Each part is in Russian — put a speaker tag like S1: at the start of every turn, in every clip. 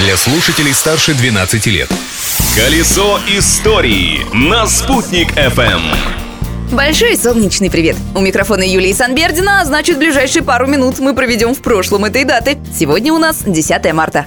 S1: для слушателей старше 12 лет.
S2: Колесо истории на «Спутник FM.
S3: Большой солнечный привет! У микрофона Юлии Санбердина, а значит, ближайшие пару минут мы проведем в прошлом этой даты. Сегодня у нас 10 марта.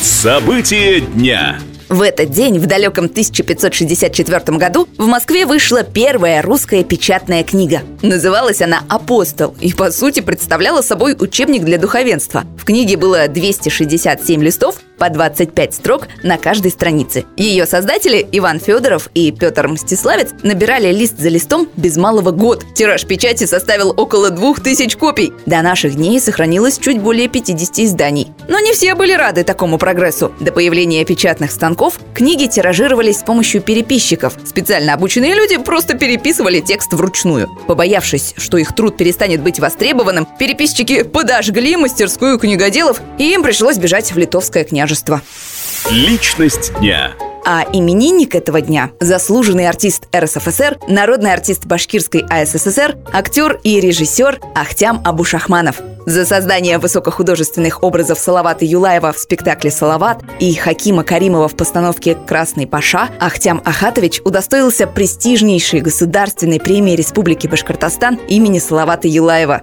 S2: События дня.
S3: В этот день, в далеком 1564 году, в Москве вышла первая русская печатная книга. Называлась она «Апостол» и, по сути, представляла собой учебник для духовенства. В книге было 267 листов, по 25 строк на каждой странице. Ее создатели Иван Федоров и Петр Мстиславец набирали лист за листом без малого год. Тираж печати составил около 2000 копий. До наших дней сохранилось чуть более 50 изданий. Но не все были рады такому прогрессу. До появления печатных станков книги тиражировались с помощью переписчиков. Специально обученные люди просто переписывали текст вручную. Побоявшись, что их труд перестанет быть востребованным, переписчики подожгли мастерскую книгоделов, и им пришлось бежать в литовское княжество княжества.
S2: Личность дня.
S3: А именинник этого дня – заслуженный артист РСФСР, народный артист Башкирской АССР, актер и режиссер Ахтям Абушахманов. За создание высокохудожественных образов Салавата Юлаева в спектакле «Салават» и Хакима Каримова в постановке «Красный Паша» Ахтям Ахатович удостоился престижнейшей государственной премии Республики Башкортостан имени Салавата Юлаева.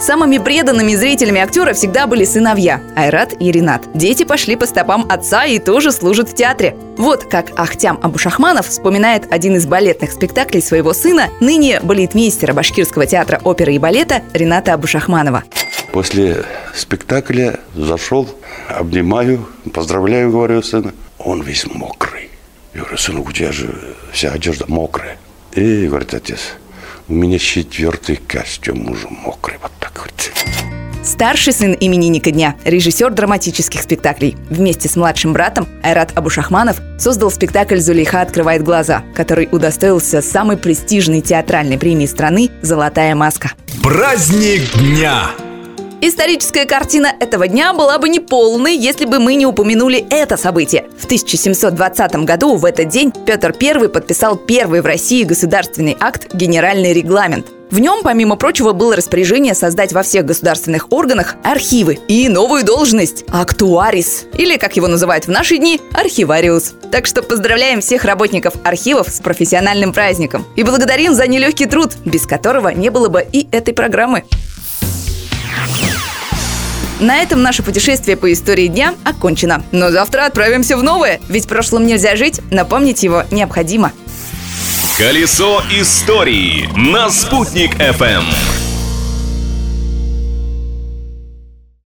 S3: Самыми преданными зрителями актера всегда были сыновья – Айрат и Ренат. Дети пошли по стопам отца и тоже служат в театре. Вот как Ахтям Абушахманов вспоминает один из балетных спектаклей своего сына, ныне балетмейстера Башкирского театра оперы и балета Рената Абушахманова.
S4: После спектакля зашел, обнимаю, поздравляю, говорю сына. Он весь мокрый. Я говорю, сынок, у тебя же вся одежда мокрая. И говорит отец, у меня четвертый костюм уже мокрый. Вот так вот.
S3: Старший сын именинника дня – режиссер драматических спектаклей. Вместе с младшим братом Айрат Абушахманов создал спектакль «Зулейха открывает глаза», который удостоился самой престижной театральной премии страны «Золотая маска».
S1: Праздник дня.
S3: Историческая картина этого дня была бы неполной, если бы мы не упомянули это событие. В 1720 году в этот день Петр I подписал первый в России государственный акт «Генеральный регламент», в нем, помимо прочего, было распоряжение создать во всех государственных органах архивы и новую должность – актуарис, или, как его называют в наши дни, архивариус. Так что поздравляем всех работников архивов с профессиональным праздником и благодарим за нелегкий труд, без которого не было бы и этой программы. На этом наше путешествие по истории дня окончено. Но завтра отправимся в новое, ведь прошлым нельзя жить, напомнить его необходимо.
S2: Колесо истории на «Спутник FM.